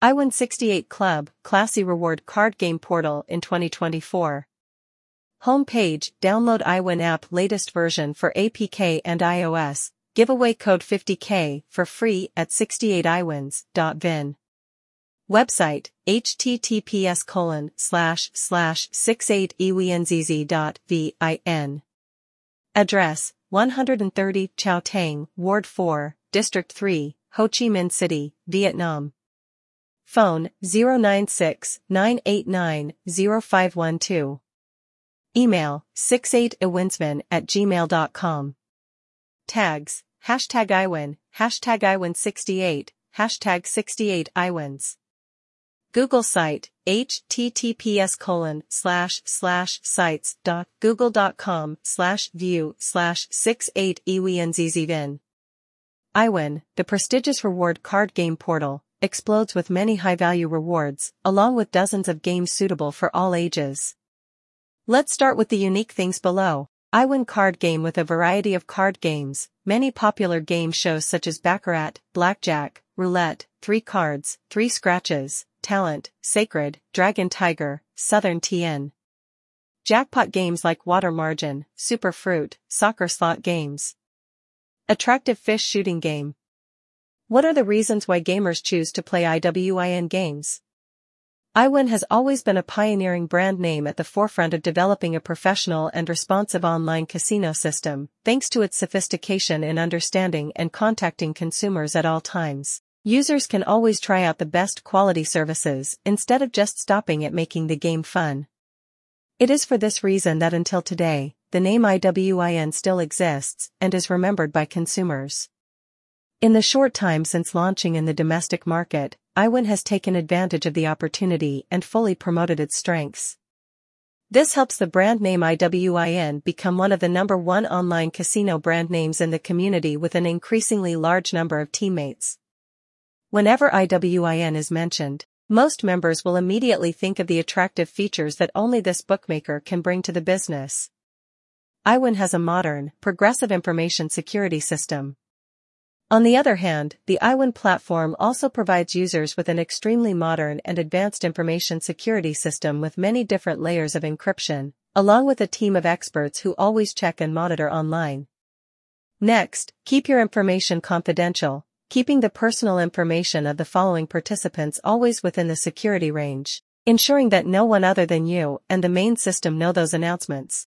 iWin68 Club, Classy Reward Card Game Portal in 2024. Homepage, download iWin app latest version for APK and iOS, giveaway code 50k for free at 68iwinzz.vin. Website, https colon slash slash 68iwinzz.vin. Address, 130 Cao Thang, Ward 4, District 3, Ho Chi Minh City, Vietnam. Phone 096-989-0512. Email 68iwinsman at gmail.com. Tags, hashtag iwin, hashtag iwin68, hashtag 68iwinzz. Google site, https colon slash slash sites dot google.com slash view slash 68 iwinzzvin. iWin, the prestigious reward card game portal, explodes with many high-value rewards, along with dozens of games suitable for all ages. Let's start with the unique things below. iWin card game with a variety of card games, many popular game shows such as Baccarat, Blackjack, Roulette, Three Cards, Three Scratches, Talent, Sacred, Dragon Tiger, Southern Tien. Jackpot games like Water Margin, Super Fruit, Soccer Slot games. Attractive fish shooting game, what are the reasons why gamers choose to play IWIN games? iWin has always been a pioneering brand name at the forefront of developing a professional and responsive online casino system, thanks to its sophistication in understanding and contacting consumers at all times. Users can always try out the best quality services instead of just stopping at making the game fun. It is for this reason that until today, the name IWIN still exists and is remembered by consumers. In the short time since launching in the domestic market, iWin has taken advantage of the opportunity and fully promoted its strengths. This helps the brand name IWIN become one of the number one online casino brand names in the community with an increasingly large number of teammates. Whenever IWIN is mentioned, most members will immediately think of the attractive features that only this bookmaker can bring to the business. iWin has a modern, progressive information security system, on the other hand, the iWin platform also provides users with an extremely modern and advanced information security system with many different layers of encryption, along with a team of experts who always check and monitor online. Next, keep your information confidential, keeping the personal information of the following participants always within the security range, ensuring that no one other than you and the main system know those announcements.